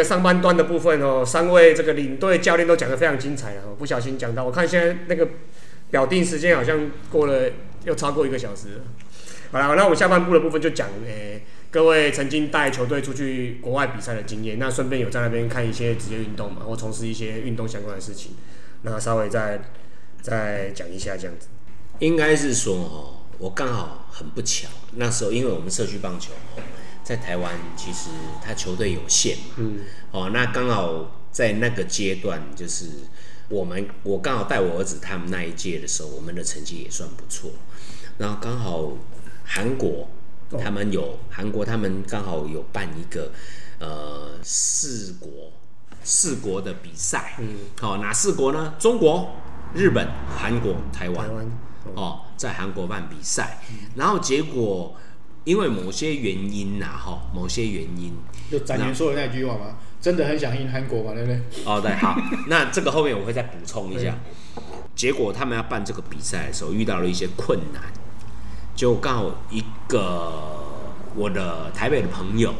啊，那那个上半段的部分哦，三位这个领队教练都讲得非常精彩了哦，不小心讲到，我看现在那个表定时间好像过了又超过一个小时。好了，那我们下半部的部分就讲诶、各位曾经带球队出去国外比赛的经验，那顺便有在那边看一些职业运动嘛，或从事一些运动相关的事情，那稍微再再讲一下这样子。应该是说哦，我刚好很不巧，那时候因为我们社区棒球，在台湾其实他球队有限嘛，嗯，哦，那刚好在那个阶段，就是我们我刚好带我儿子他们那一届的时候，我们的成绩也算不错，然后刚好韩国哦。他们有韩国他们刚好有办一个呃四国四国的比赛，嗯，好、哪四国呢？中国、日本、韩国、台湾。台。湾。哦，在韩国办比赛，然后结果因为某些原因呐、哈，某些原因，就展言说的那句话嘛，真的很想赢韩国嘛，对不对？哦，对，好，那这个后面我会再补充一下。结果他们要办这个比赛的时候，遇到了一些困难，就刚好一个我的台北的朋友，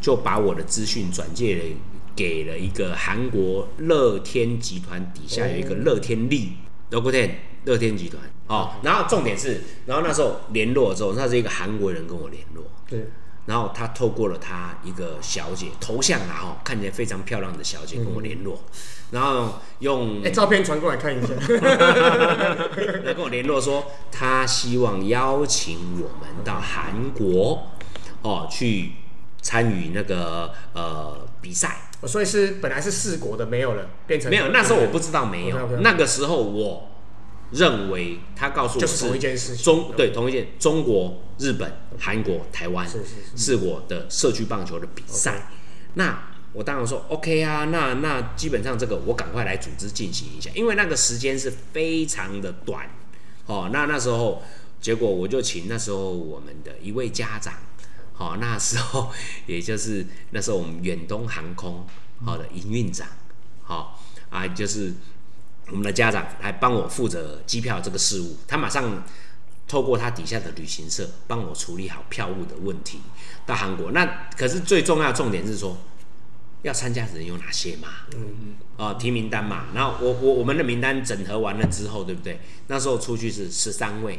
就把我的资讯转借了给了一个韩国乐天集团底下有一个乐天力 l o g o t e n 乐天集团哦，然后重点是，然后那时候联络之后，那是一个韩国人跟我联络，对，然后他透过了他一个小姐头像啊，哈，看起来非常漂亮的小姐跟我联络，然后用哎、照片传过来看一下。来跟我联络说，他希望邀请我们到韩国哦去参与那个呃比赛。哦所以是本来是四国的没有了，变成没有，那时候我不知道没有那个时候我认为他告诉我就是同一件事情。中对同一件中国、日本、韩国、台湾是是是。四国的社区棒球的比赛。那我当然说 OK 啊，那那基本上这个我赶快来组织进行一下，因为那个时间是非常的短。哦。那那时候结果我就请那时候我们的一位家长，好、那时候也就是那时候我们远东航空好、的营运长，好、啊就是我们的家长来帮我负责机票这个事务，他马上透过他底下的旅行社帮我处理好票务的问题到韩国。那可是最重要的重点是说，要参加的人有哪些嘛？嗯，哦，提名单嘛，然后我我我们的名单整合完了之后，对不对？那时候出去是十三位，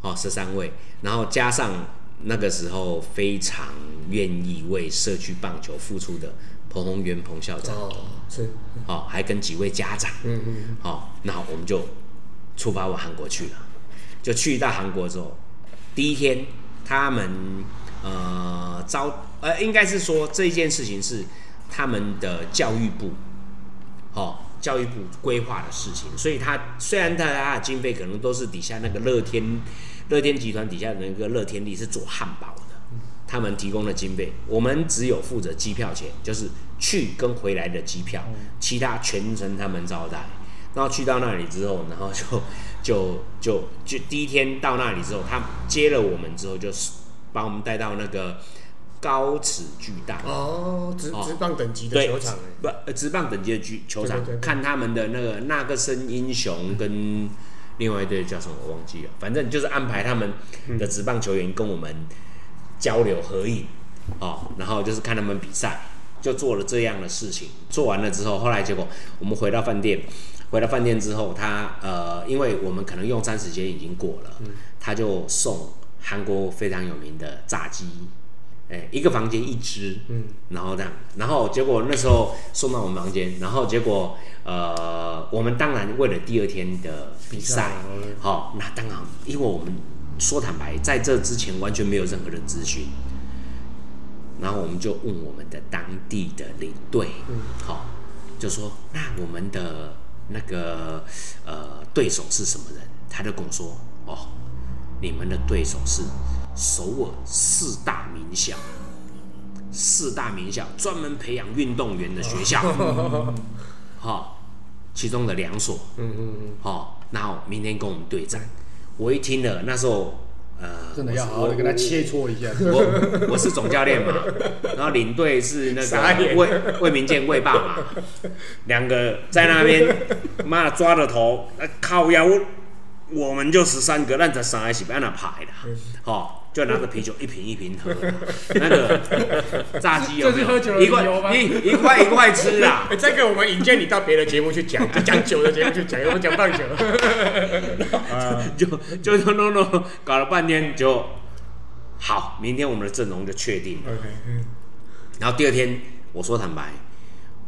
哦，十三位，然后加上那个时候非常愿意为社区棒球付出的彭宏源彭校长，哦，是，哦，还跟几位家长，嗯嗯，好、那我们就出发往韩国去了。就去到韩国之后，第一天他们呃招呃，应该是说这一件事情是他们的教育部，哦，教育部规划的事情，所以他虽然他他的经费可能都是底下那个乐天乐天集团底下的那个乐天力是做汉堡的，他们提供的经费，我们只有负责机票钱，就是去跟回来的机票，其他全程他们招待。然后去到那里之后，然后就 就就就第一天到那里之后，他接了我们之后，就是把我们带到那个高尺巨蛋，哦，直直棒等级的球场哎，不呃职棒等级的巨球场对对对，看他们的那个那个森英雄跟另外一队叫什么我忘记了，反正就是安排他们的职棒球员跟我们交流合影，哦，然后就是看他们比赛，就做了这样的事情。做完了之后，后来结果我们回到饭店，回到饭店之后，他呃，因为我们可能用餐时间已经过了，他就送韩国非常有名的炸鸡。哎，一个房间一只，嗯，然后这样，然后结果那时候送到我们房间，然后结果呃，我们当然为了第二天的比赛，嗯好、那当然，因为我们说坦白，在这之前完全没有任何的资讯，然后我们就问我们的当地的领队，嗯，好、就说那我们的那个呃对手是什么人？他就跟我说，哦，你们的对手是首尔四大名校，四大名校专门培养运动员的学校，好、其中的两所，嗯嗯嗯，好、然后明天跟我们对战。我一听了，那时候呃，真的要好好的跟他切磋一下。我我是总教练嘛，然后领队是那个魏魏明健魏爸嘛，两个在那边，妈抓着头，呃靠腰，我们就十三个，那这三个是被那排的，好、就拿着啤酒一瓶一瓶喝，那个炸鸡有没这是喝酒有？一块理由吗一一块一块吃啦。哎，这个我们引荐你到别的节目去讲，就讲酒的节目去讲，我们讲棒球。啊，就就就弄弄搞了半天就好，明天我们的阵容就确定了。然后第二天我说坦白，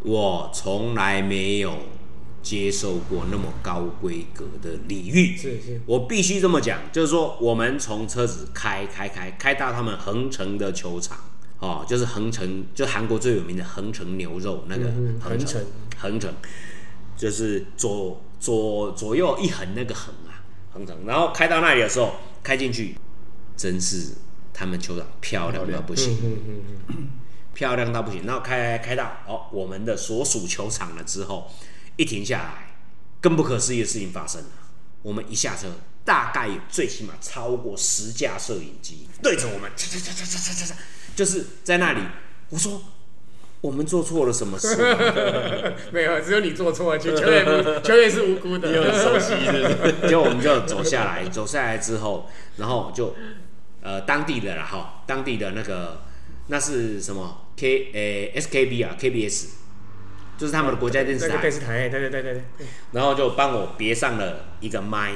我从来没有接受过那么高规格的礼遇。是是，我必须这么讲，就是说我们从车子开开开开到他们横城的球场，哦，就是横城，就韩国最有名的横城牛肉那个横城横城，就是左左左右一横那个横啊，横城。然后开到那里的时候，开进去，真是他们球场漂亮到不行。嗯嗯嗯漂亮到不行。然后开开到哦我们的所属球场了之后，一停下来更不可思议的事情发生了。我们一下车大概有最起码超过十架摄影机对着我们就是在那里我说我们做错了什么事？没有只有你做错了球球员球员是无辜的。你很熟悉的。就我们就走下来走下来之后然后就当地的了哈当地的那个那是什么？K 呃 skb 啊 kbs 就是他们的国家电视台。那个电，视台，对对对对对，然后就帮我别上了一个麦，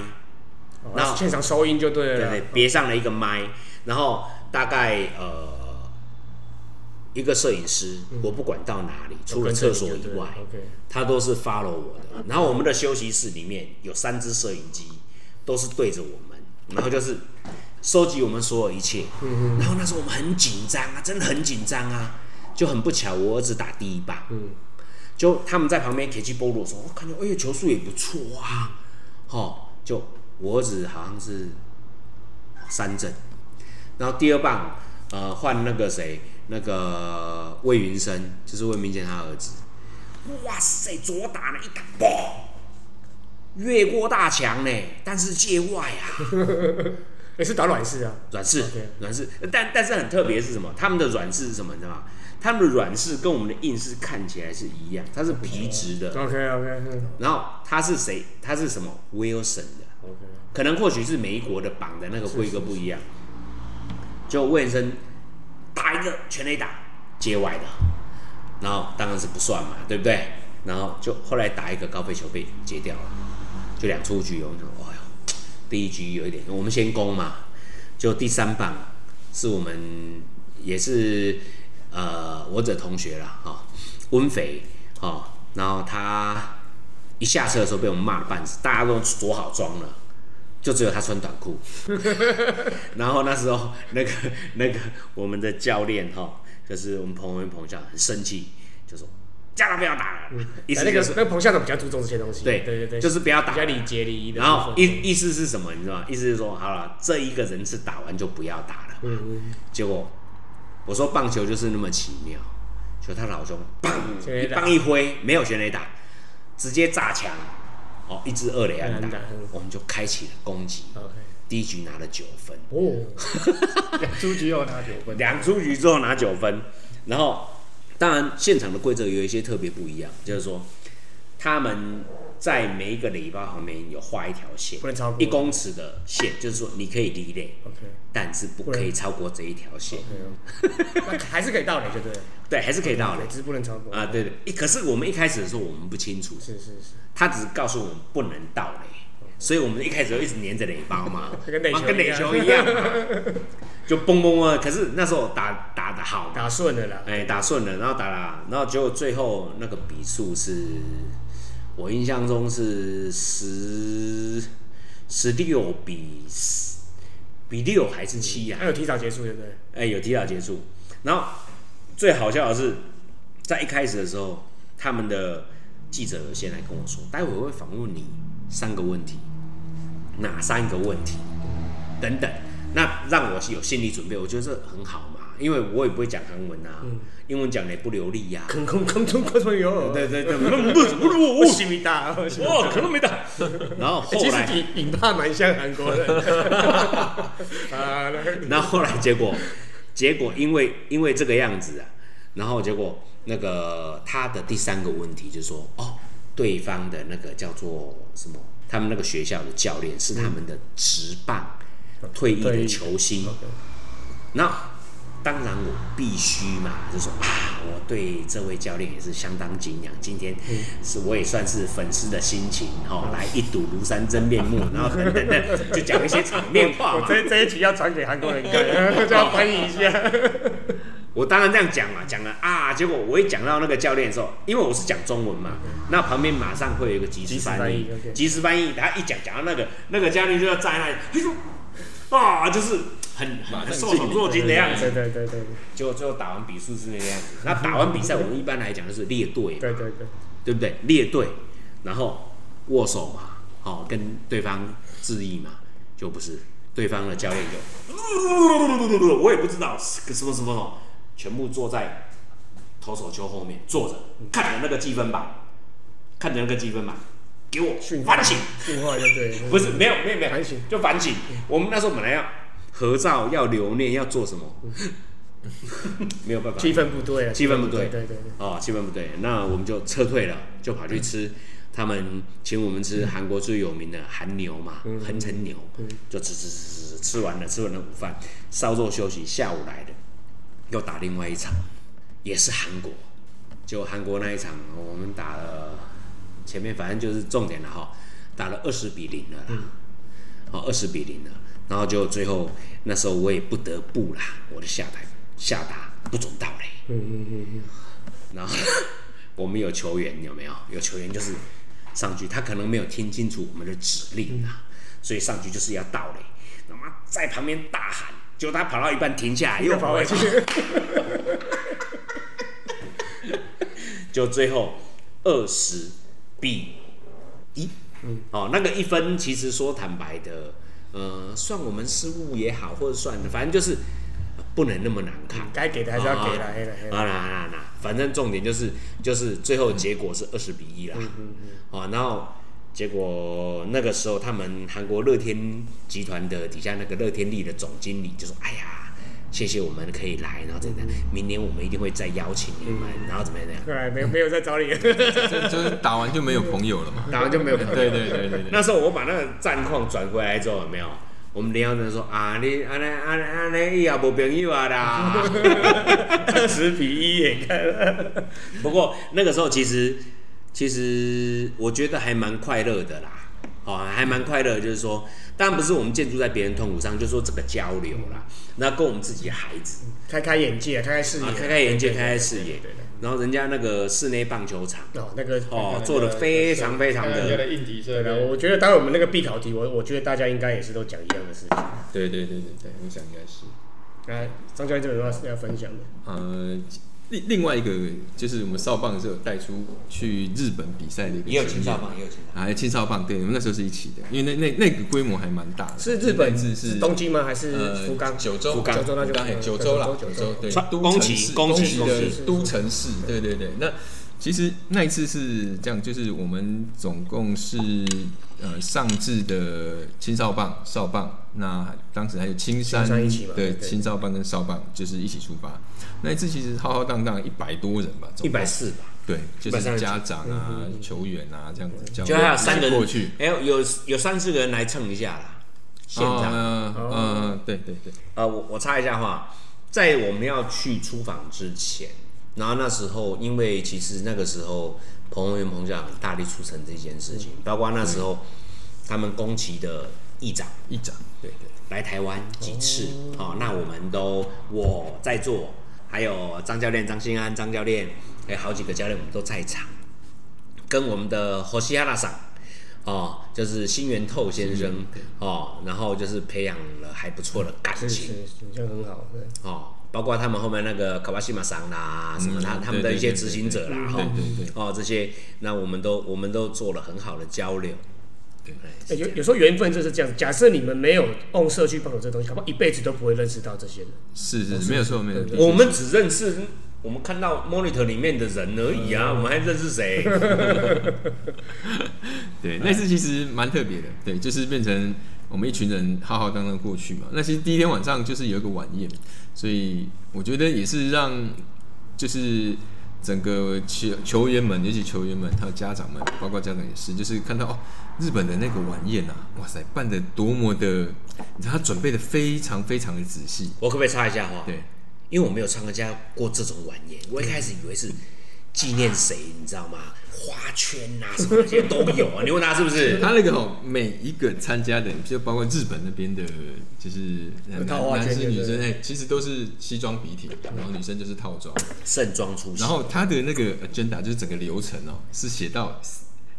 然后哦现场收音就对了啦。对对，别上了一个麦，然后大概呃一个摄影师，我不管到哪里，除了厕所以外，，OK，他都是 follow 我的。然后我们的休息室里面有三只摄影机，都是对着我们，然后就是收集我们所有一切。然后那时候我们很紧张啊，真的很紧张啊，就很不巧，我儿子打第一棒，嗯就他们在旁边 K 去波罗的时候，我看到哎呀球速也不错啊，哦，就我儿子好像是三振，然后第二棒呃换那个谁，那个魏云生，就是魏明健他儿子，哇塞，左打了一打，嘣，越过大墙呢，但是界外啊，也是打软式啊。软式软式，但但是很特别是什么？他们的软式是什么？你知道吗？他们的软式跟我们的硬式看起来是一样，它是皮质的，OK OK 然后它是谁？它是什么？Wilson 的，OK，可能或许是每一国的绑的那个规格不一样。就魏生打一个全垒打接外的，然后当然是不算嘛，对不对？然后就后来打一个高飞球被截掉了，就两出局。我们说，哎呦，第一局有一点，我们先攻嘛，就第三棒是我们也是呃我的同学啦，哈、温肥，哈、然后他一下车的时候被我们骂了半死，大家都着好装了。就只有他穿短裤，然后那时候那个那个我们的教练哈，就是我们彭文彭校长很生气，就说叫他不要打了，意思那就是个那个彭校长比较注重这些东西。对对对对，就是不要打比较礼节礼仪的。然后意意思是什么？你知道吗？意思是说，好了，这一个人次打完就不要打了。嗯嗯，结果我说棒球就是那么奇妙，就他老兄棒一棒一挥，没有全垒打，直接炸墙，哦，一支二垒安打我们就开启了攻击。第一局拿了九分，哦，两出局又拿九分，两出局之后拿九分，然后当然现场的规则有一些特别不一样，就是说他们在每一个垒包旁边有画一条线不能超，过。一公尺的线，就是说你可以离垒，OK。但是不可以超过这一条线。那还是可以到垒，就对了。对，还是可以到垒只是不能超过。啊，。对对。一可是我们一开始的时候我们不清楚，是是是，他只是告诉我们不能到垒，所以我们一开始就一直黏着垒包嘛，跟垒球一样。就嘣嘣啊。可是那时候打打的好，打顺了啦。哎，打顺了，然后打了，然后结果最后那个比数是，我印象中是十十六比十比六还是七啊还？有提早结束，对不对？哎，有提早结束。然后最好笑的是，在一开始的时候，他们的记者先来跟我说，待会我会访问你三个问题，哪三个问题等等，那让我有心理准备，我觉得这很好嘛，因为我也不会讲韩文啊，英文讲的也不流利呀、坑坑坑坑坑坑有。对对对，不是不不我我西米大哦，可能没打。然后后其实来，影影怕蛮像韩国人。啊，那个然后后来结果，结果因为因为这个样子啊，然后结果那个他的第三个问题就是说，哦，对方的那个叫做什么？他们那个学校的教练是他们的职棒退役的球星，那当然我必须嘛，就说啊，我对这位教练也是相当敬仰。今天是我也算是粉丝的心情哦，来一睹庐山真面目，然后等等的就讲一些场面话嘛。我这这一集要传给韩国人看，就要翻译一下。我当然这样讲嘛，讲了啊，结果我一讲到那个教练的时候，因为我是讲中文嘛，那旁边马上会有一个即时翻译。即时翻译译，他一讲讲到那个那个教练就要在那啊，就是很很受宠若惊的样子。对对对对结果最后打完比数是那个样子。那打完比赛，我们一般来讲就是列队，对对对，对不对？列队，然后握手嘛，好、跟对方致意嘛，就不是对方的教练就，我也不知道是什么什么，全部坐在投手球后面坐着，看着那个积分板，看着那个积分板，给我训反省，训话就对，不是没有没有没有反省，就反省。我们那时候本来要合照，要留念，要做什么，没有办法，气氛不对了，气氛不对。对对哦，气氛不对，那我们就撤退了，就跑去吃他们请我们吃韩国最有名的韩牛嘛，横城牛，就吃吃吃吃吃，吃完了吃完了午饭，稍作休息，下午来的又打另外一场，也是韩国，就韩国那一场我们打了前面反正就是重点了哈，打了二十比零了啦，好二十比零了，然后就最后那时候我也不得不啦，我就下台下达不准到嘞。嗯嗯嗯嗯，然后我们有球员有没有？有球员就是上去，他可能没有听清楚我们的指令啊，所以上去就是要倒垒，那么在旁边大喊，结果他跑到一半停下又跑回去，就最后二十比一。嗯，哦，那个一分其实说坦白的，呃，算我们失误也好，或者算反正就是不能那么难看。该给的还是要给啦嘿啦啊啦啦啦，反正重点就是就是最后结果是二十比一啦，哦，然后结果那个时候他们韩国乐天集团的底下那个乐天力的总经理就说：“哎呀，谢谢我们可以来，然后怎样，明年我们一定会再邀请你们，然后怎么样怎么样。”对，哎没有没有再找你 就是打完就没有朋友了嘛。打完就没有朋友对对对对对，那时候我把那个战况转回来之后，有没有？我们林耀真说啊，你安尼安尼安尼，伊也无朋友啊啦。二十比一耶，看，不过那个时候其实其实我觉得还蛮快乐的啦，哦，还蛮快乐，就是说，当然不是我们建筑在别人痛苦上，就是说这个交流啦，那跟我们自己的孩子开开眼界，开开视野啊，，开开眼界，对开开视野对。然后人家那个室内棒球场哦，那个哦，做的非常非常的人家的硬体设对我觉得待会我们那个必考题，我我觉得大家应该也是都讲一样的事情。对对对对对，我想应该是。那，张教练这边有什么要分享的？呃，另另外一个就是我们少棒是有带出去日本比赛的一个也有经验青少棒，也有青少棒。啊，青少棒，对，我们那时候是一起的，因为那那那个规模还蛮大的。是日本是东京吗？还是呃福冈？九州，福冈九州那就九州啦，九州对宫崎宫崎的都城市，对对对。那其实那一次是这样，就是我们总共是呃上至的青少棒、少棒，那当时还有青山青山一起嘛对，青少棒跟少棒就是一起出发。那一次其实浩浩荡荡一百多人吧，一百四吧，对，就是家长啊、球员啊这样子，就还有三个人过去。哎，有有三四个人来蹭一下啦，现场。嗯哦嗯，对对对，呃，我我插一下话，在我们要去出访之前，然后那时候因为其实那个时候彭文元彭校长很大力促成这件事情，包括那时候他们宫崎的议长议长，对对。来台湾几次，哦，那我们都我在座，还有张教练张新安张教练，还有好几个教练我们都在场，跟我们的 hồ 西哈拉桑。哦，就是新源透先生哦，然后就是培养了还不错的感是是情，是，这样很好。对，哦，包括他们后面那个卡巴西马桑啦，什么他、嗯他们的一些执行者啦，对哈、对对对哦，这些那我们都我们都做了很好的交流。对有有时候缘分就是这样。假设你们没有用社区棒球这东西，恐怕一辈子都不会认识到这些人。是是是，没有错，没有错。我们只认识我们看到 monitor 里面的人而已啊，我们还认识谁？对，那次其实蛮特别的，对，就是变成我们一群人浩浩荡荡过去嘛。那其实第一天晚上就是有一个晚宴，所以我觉得也是让就是整个球球员们，尤其球员们，还有家长们，包括家长也是，就是看到哦，日本的那个晚宴啊，哇塞，办的多么的，你知道他准备的非常非常的仔细，我可不可以插一下话？对，因为我没有参加过这种晚宴，我一开始以为是纪念谁，你知道吗？花圈啊什么这些都有啊，你问他是不是？他那个哦，每一个参加的，就包括日本那边的，就是男男生女生，哎，其实都是西装笔挺，然后女生就是套装，盛装出席，然后他的那个 agenda 就是整个流程哦，是写到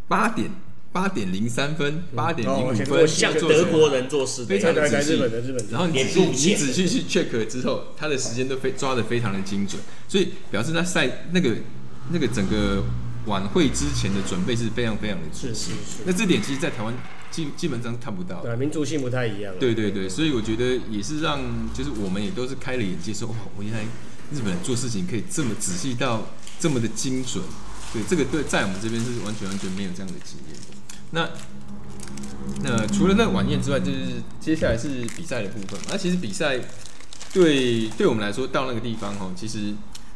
八点八点零三分，八点零五分像做德国人做事非常的仔细。日本的日本，然后你仔细你仔细去 check 之后，他的时间都非抓的非常的精准，所以表示他赛那个那个整个晚会之前的准备是非常非常的仔细。是是是，那这点其实，在台湾基基本上看不到。对啊，民族性不太一样啊。对对对，所以我觉得也是让，就是我们也都是开了眼界，说哇，我原来日本人做事情可以这么仔细到这么的精准。对，这个对在我们这边是完全完全没有这样的经验。那那除了那个晚宴之外，就是接下来是比赛的部分。那其实比赛对对我们来说，到那个地方哦，其实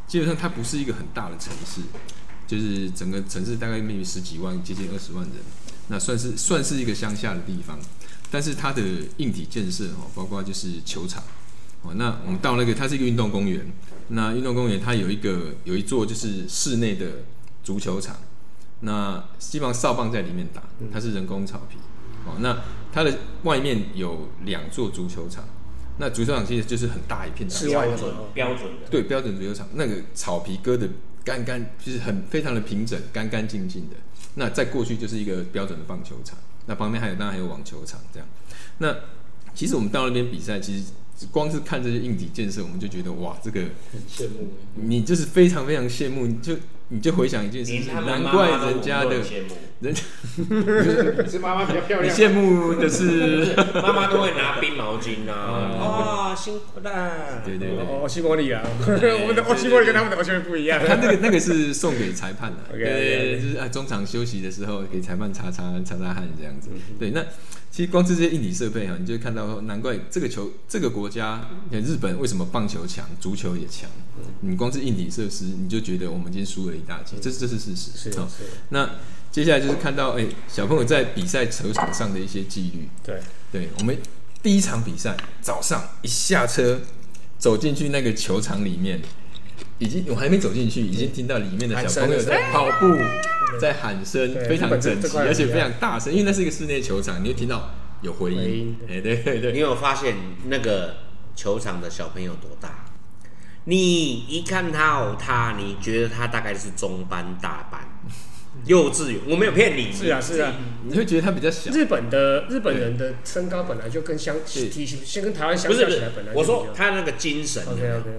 基本上它不是一个很大的城市，就是整个城市大概 maybe 十几万，接近二十万人，那算是算是一个乡下的地方。但是它的硬体建设哦，包括就是球场哦。那我们到那个，它是一个运动公园。那运动公园它有一个有一座就是室内的足球场，那基本上哨棒在里面打，它是人工草皮哦。那它的外面有两座足球场，那足球场其实就是很大一片的嘛标准标准的，对标准足球场，那个草皮割的干干，就是很非常的平整，干干净净的。那在过去就是一个标准的棒球场，那旁边还有当然还有网球场这样。那其实我们到那边比赛，其实光是看这些硬体建设，我们就觉得哇，这个很羡慕。你就是非常非常羡慕，你就你就回想一件事情，难怪人家的羡慕，人 是妈妈比较漂你亮。羡慕的是，妈妈都会拿冰毛巾啊，哦，辛苦了，对对对。哦，西伯利啊，我们的哦西伯利跟他们的欧西伯利不一样。他那个那个是送给裁判的对，就是啊，中场休息的时候给裁判擦擦擦擦汗这样子。嗯对，那其实光是这些硬体设备哈，你就会看到说，难怪这个球这个国家，日本为什么棒球强，足球也强？嗯你光是硬体设施，你就觉得我们今天输了一大截，这这是事实。是哦是，那接下来就是看到哎、小朋友在比赛球场上的一些纪律。对，对我们第一场比赛早上一下车走进去那个球场里面，已经我还没走进去，已经听到里面的小朋友在跑步，在喊声，非常整齐，而且非常大声，因为那是一个室内球场，你会听到有回回音音。哎，对对对，你有发现那个球场的小朋友多大？你一看他哦他，你觉得他大概是中班、大班、幼稚园，我没有骗你。是啊是啊，你会觉得他比较小。日本的日本人的身高本来就跟相对体型先跟台湾相不是不是较起来本来，就我说他那个精神 OK OK，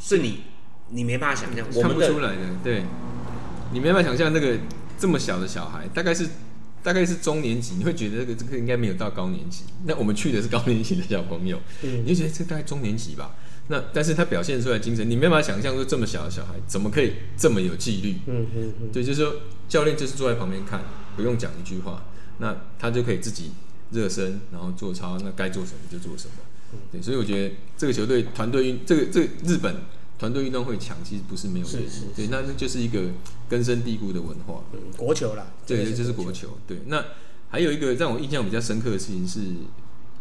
是你你没办法想象，我看不出来的，对，你没办法想象那个这么小的小孩，大概是大概是中年级，你会觉得这个这个应该没有到高年级。那我们去的是高年级的小朋友，嗯你就觉得这大概中年级吧。那但是他表现出来的精神，你没办法想象说这么小的小孩怎么可以这么有纪律。嗯嗯嗯，对，就是说教练就是坐在旁边看，不用讲一句话，那他就可以自己热身，然后做操，那该做什么就做什么。对，所以我觉得这个球队团队运，这个这个日本团队运动会强，其实不是没有原因。对，那那就是一个根深蒂固的文化。嗯国球啦，对，这个这是国球。对，那还有一个让我印象比较深刻的事情是，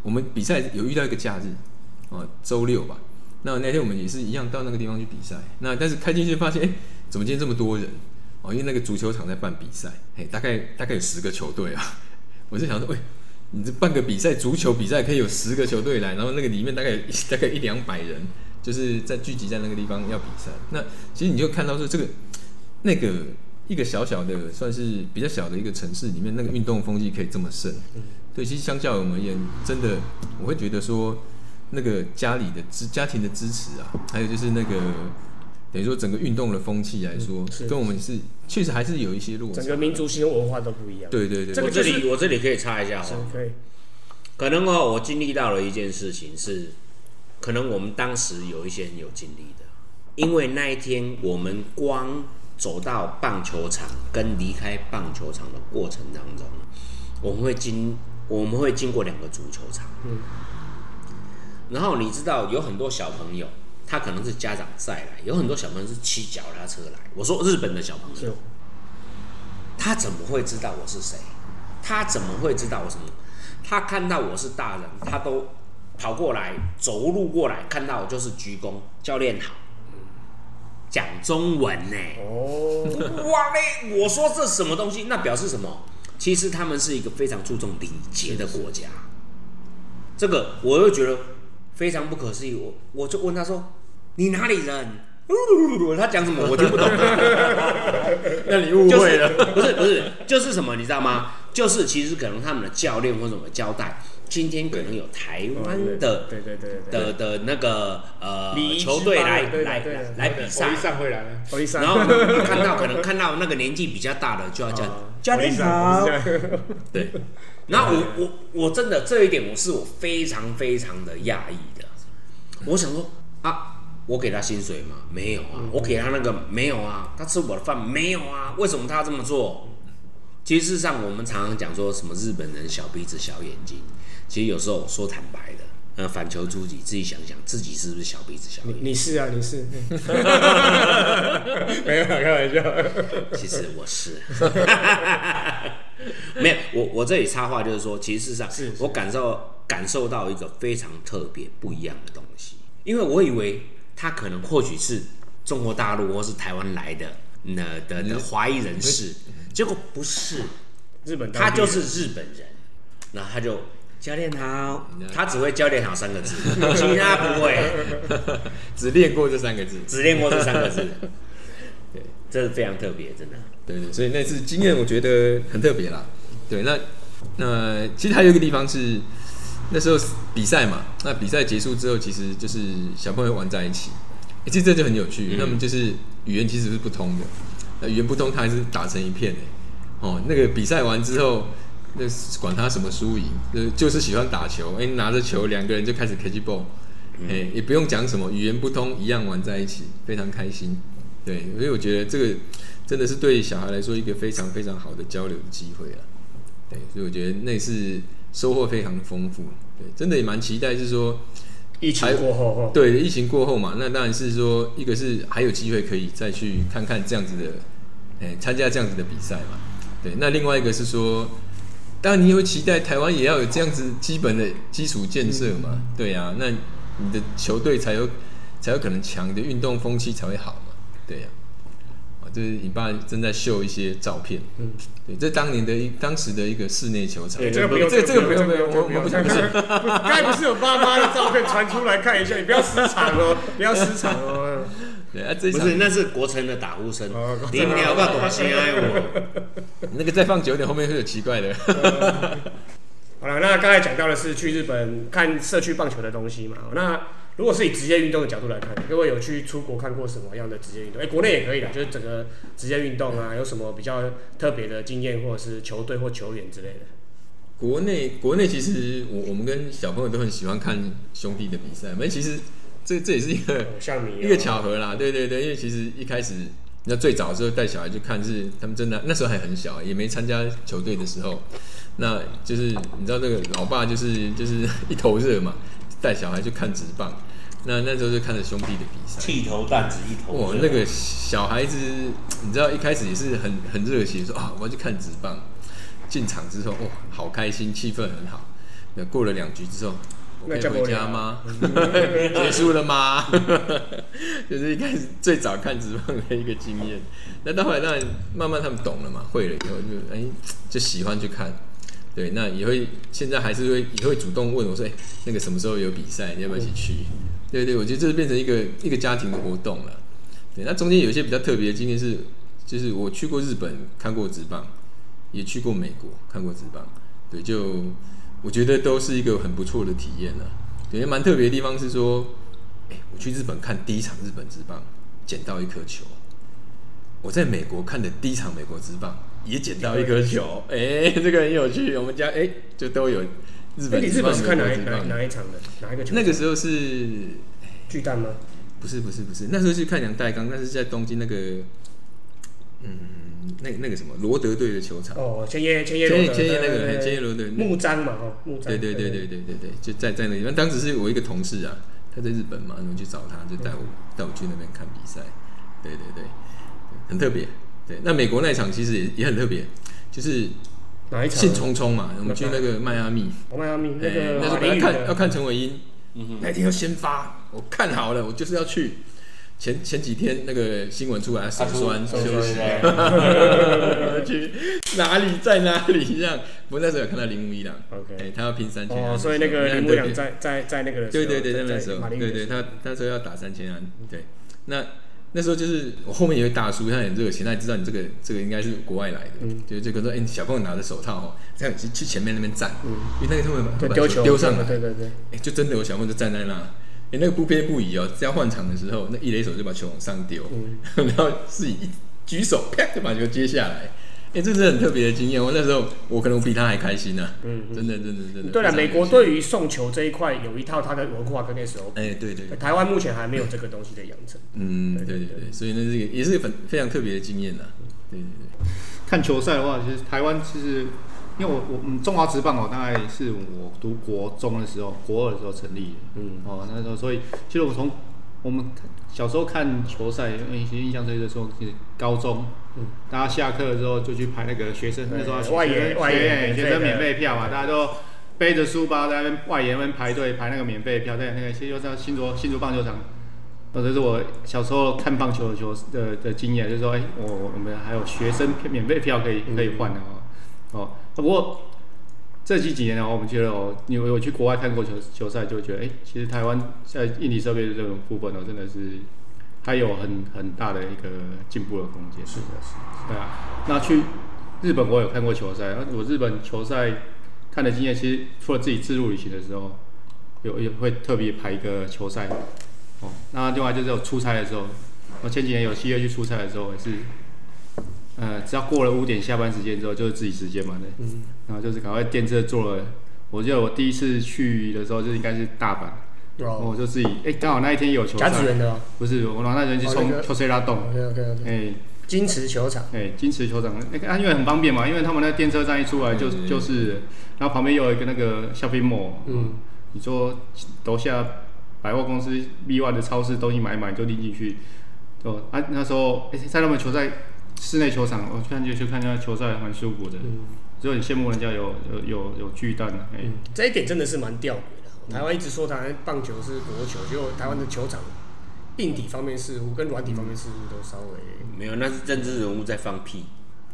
我们比赛有遇到一个假日，啊，周六吧。那那天我们也是一样到那个地方去比赛。那但是开进去发现，哎、怎么今天这么多人？哦，因为那个足球场在办比赛，哎，大概大概有十个球队啊。我就想说，喂、你这办个比赛，足球比赛可以有十个球队来，然后那个里面大概有 大概一两百人，就是在聚集在那个地方要比赛。那其实你就看到说这个那个一个小小的算是比较小的一个城市里面，那个运动风气可以这么盛。对，其实相较我们而言，真的我会觉得说，那个家里的支家庭的支持啊，还有就是那个等于说整个运动的风气来说，跟我们是确实还是有一些落差。整个民族性文化都不一样。对对对，这个我这就是里我这里可以插一下是话，可以，可能哦，我经历到了一件事情是，可能我们当时有一些人有经历的，因为那一天我们光走到棒球场跟离开棒球场的过程当中，我们会经我们会经过两个足球场，嗯然后你知道有很多小朋友，他可能是家长载来，有很多小朋友是骑脚踏车来。我说日本的小朋友，他怎么会知道我是谁？他怎么会知道我什么？他看到我是大人，他都跑过来走路过来，看到我就是鞠躬，教练好，讲中文呢。哦，哇嘞！我说这什么东西？那表示什么？其实他们是一个非常注重礼节的国家。这个我又觉得非常不可思议。我我就问他说：“你哪里人？” 他讲什么 我听不懂。那你误会了。就是、不是不是，就是什么你知道吗？就是其实可能他们的教练或什么交代，今天可能有台湾的对对对对的的那个呃球队来来来比赛，然后看到可能看到那个年纪比较大的就要叫哦教练好对，然后我我我真的这一点我是我非常非常的讶异的。我想说啊，我给他薪水吗？没有啊，我给他那个没有啊，他吃我的饭没有啊？为什么他要这么做？其实事实上，我们常常讲说什么日本人小鼻子小眼睛，其实有时候说坦白的，呃，反求诸己，自己想想自己是不是小鼻子小眼睛？你你是啊，你是，没有啦开玩笑。其实我是，没有我我这里插话就是说，其实事实上是是我感受感受到一个非常特别不一样的东西，因为我以为他可能或许是中国大陆或是台湾来的那的的华裔人士，结果不是，日本他就是日本人，然后他就。教练好，他只会“教练好”三个字，其他不会，只练过这三个字。只练过这三个字。对，这是非常特别，真的。对对，所以那次经验我觉得很特别啦。对，那那其实还有一个地方是那时候比赛嘛，那比赛结束之后，其实就是小朋友玩在一起，欸其实这就很有趣。嗯那么就是语言其实是不通的，那语言不通，他还是打成一片的。哦，那个比赛完之后，那管他什么输赢，就是就是喜欢打球，哎、拿着球两个人就开始 catch ball，哎、也不用讲什么语言不通，一样玩在一起，非常开心。对，所以我觉得这个真的是对小孩来说一个非常非常好的交流的机会啊。对，所以我觉得那次收获非常丰富。对，真的也蛮期待，是说疫情过后，对疫情过后嘛，那当然是说一个是还有机会可以再去看看这样子的，哎、参加这样子的比赛嘛。对，那另外一个是说，当然你也会期待台湾也要有这样子基本的基础建设嘛。对呀、那你的球队才有才有可能强，的运动风气才会好嘛。对呀、啊，这是你爸正在秀一些照片，嗯，对，这当年的一当时的一个室内球场，对，这个不用，这个这个不用不用，这个我我不想不是，刚才 不是有爸妈的照片传出来看一下，你不要失常哦，不要失常哦。对啊，这一场不是，那是国城的打呼声哦。你聊个短信爱我，那个再放久一点，后面会有奇怪的。好了，那刚才讲到的是去日本看社区棒球的东西嘛。那如果是以职业运动的角度来看，各位有去出国看过什么样的职业运动？哎、国内也可以的，就是整个职业运动啊，有什么比较特别的经验，或者是球队或球员之类的？国内国内其实我我们跟小朋友都很喜欢看兄弟的比赛，那其实这这也是一个偶像你、哦、一个巧合啦，对对对，因为其实一开始那最早的时候带小孩去看是他们真的那时候还很小，也没参加球队的时候，那就是你知道那个老爸就是就是一头热嘛，带小孩去看纸棒，那那时候就看着兄弟的比赛，剃头弹子一头。，哇那个小孩子，你知道一开始也是很很热血，说啊我要去看纸棒。进场之后，哇，好开心，气氛很好。那过了两局之后，我可以回家吗？结束了吗？就是一开始最早看职棒的一个经验。那到后来当然慢慢他们懂了嘛，会了以后就哎就喜欢去看。对，那也会现在还是会也会主动问我说，哎、那个什么时候有比赛，你要不要一起去？对对，我觉得这是变成一个一个家庭的活动了。对，那中间有一些比较特别的经验是，就是我去过日本看过职棒，也去过美国看过职棒，对，就我觉得都是一个很不错的体验呢、对，蛮特别的地方是说，哎、我去日本看第一场日本职棒，捡到一颗球；我在美国看的第一场美国职棒，也捡到一颗球。哎、这个很有趣，我们家哎、就都有日那你日本是看哪一哪。哪一场的？哪一个球？那个时候是巨蛋吗？不是不是不是，那时候去看杨代刚，那是在东京那个，嗯，那那个什么罗德队的球场。哦，千叶千叶千叶罗德千叶那个千叶罗德木章嘛，哦，木章。对对对对对对对，就在在那地方。当时是我一个同事啊，他在日本嘛，然后去找他，就带我带我去那边看比赛。对对对，对很特别。对，那美国那一场其实也也很特别，就是哪一场？兴冲冲嘛，我们去那个迈阿密，我迈阿密那哎个那时候本来看要看陈伟英，那天要先发，我看好了，我就是要去。前前几天那个新闻出来，手酸手休息，酸 去哪里在哪里这样。不过那时候有看到铃木一郎 OK 哎，他要拼三千安哦，所以那个很林牧特别阳在在在那个的时候对对对，那时候对对，的时候他他说要打三千安，对，那那时候就是我后面有一位大叔，他很热情，他也知道你这个这个应该是国外来的，嗯。就就跟说，哎、你小朋友拿着手套哦，这样去去前面那边站，因为那个他们会把丢球丢上来，对对对，哎、就真的有小朋友就站在那，哎、那个不偏不倚哦，只要换场的时候，那一垒手就把球往上丢，嗯。然后自己一举手啪就把球接下来。哎、这是很特别的经验。我那时候我可能比他还开心呢、嗯嗯真的，真的，真的。对了，美国对于送球这一块有一套他的文化跟 SOP，哎、对对，台湾目前还没有这个东西的养成。嗯，对对对，所以那是一个也是很非常特别的经验呐。对对对，看球赛的话，其实台湾其实，因为我我嗯中华职棒哦，大概是我读国中的时候，国二的时候成立的。嗯，哦，那时候所以其实我从我们小时候看球赛，因为其实印象最深的时候是高中，嗯大家下课之后就去排那个学生那时候学外野免费的学学生免费票嘛，大家都背着书包在那边外野那边排队排那个免费票，在那个又在新竹新竹棒球场。哦，这是我小时候看棒球的球的的经验，就是说，哎、我我们还有学生票免费票可以可以换的哦。哦，不过这几几年呢，我们觉得哦，因为我去国外看过球球赛，就觉得，哎、其实台湾在硬体设备的这种部分哦，真的是还有很很大的一个进步的空间。是的，是的。对啊，那去日本我有看过球赛，那我日本球赛看的经验，其实除了自己自助旅行的时候，有有会特别排一个球赛。哦，那另外就是有出差的时候，我前几年有机会去出差的时候，也是，呃，只要过了五点下班时间之后，就是自己时间嘛，对。嗯，然后就是赶快电车坐了。我记得我第一次去的时候，就应该是大阪，哦，我就自己，哎、刚好那一天有球甲子的。哦。不是，我拿那人去冲哦那个。球塞拉洞，OK OK 哎。金池球场。哎，金池球场。那个啊，因为很方便嘛，因为他们那电车站一出来就就是，然后旁边又有一个那个 shopping mall，嗯，你说楼下百货公司 B one 的超市东西买一买就拎进去，哦啊那时候哎、在他们球赛室内球场，我去看就去看那球赛蛮舒服的，嗯。就很羡慕人家有有有有巨蛋的，哎、嗯，这一点真的是蛮吊的。台湾一直说台湾棒球是国球，结果台湾的球场硬体方面似乎跟软体方面似乎都稍微，没有，那是政治人物在放屁，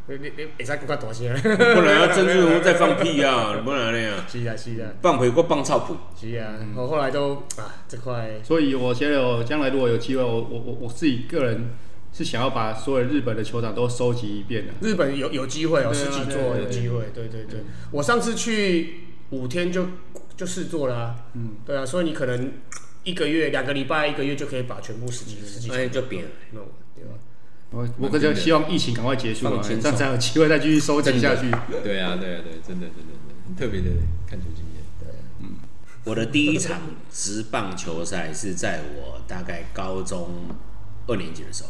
你你你会使更加大声。不能要政治人物在放屁啊，不能那样，是啊是啊放屁或放臭屁。是啊，我后来都啊这块所以我觉得我将来如果有机会，我我我我自己个人是想要把所有日本的球场都收集一遍的。日本有有机会哦，十几座有机会，对对对。我上次去五天就就试做了啊，嗯，对啊，所以你可能一个月、两个礼拜、一个月就可以把全部十几十几哎，就扁了。弄完，对吧？我我可是希望疫情赶快结束啊，放轻松这样才有机会再继续收集下去。对啊，对啊，对，真的，真的，真的很特别的看球经验。我的第一场职棒球赛是在我大概高中二年级的时候，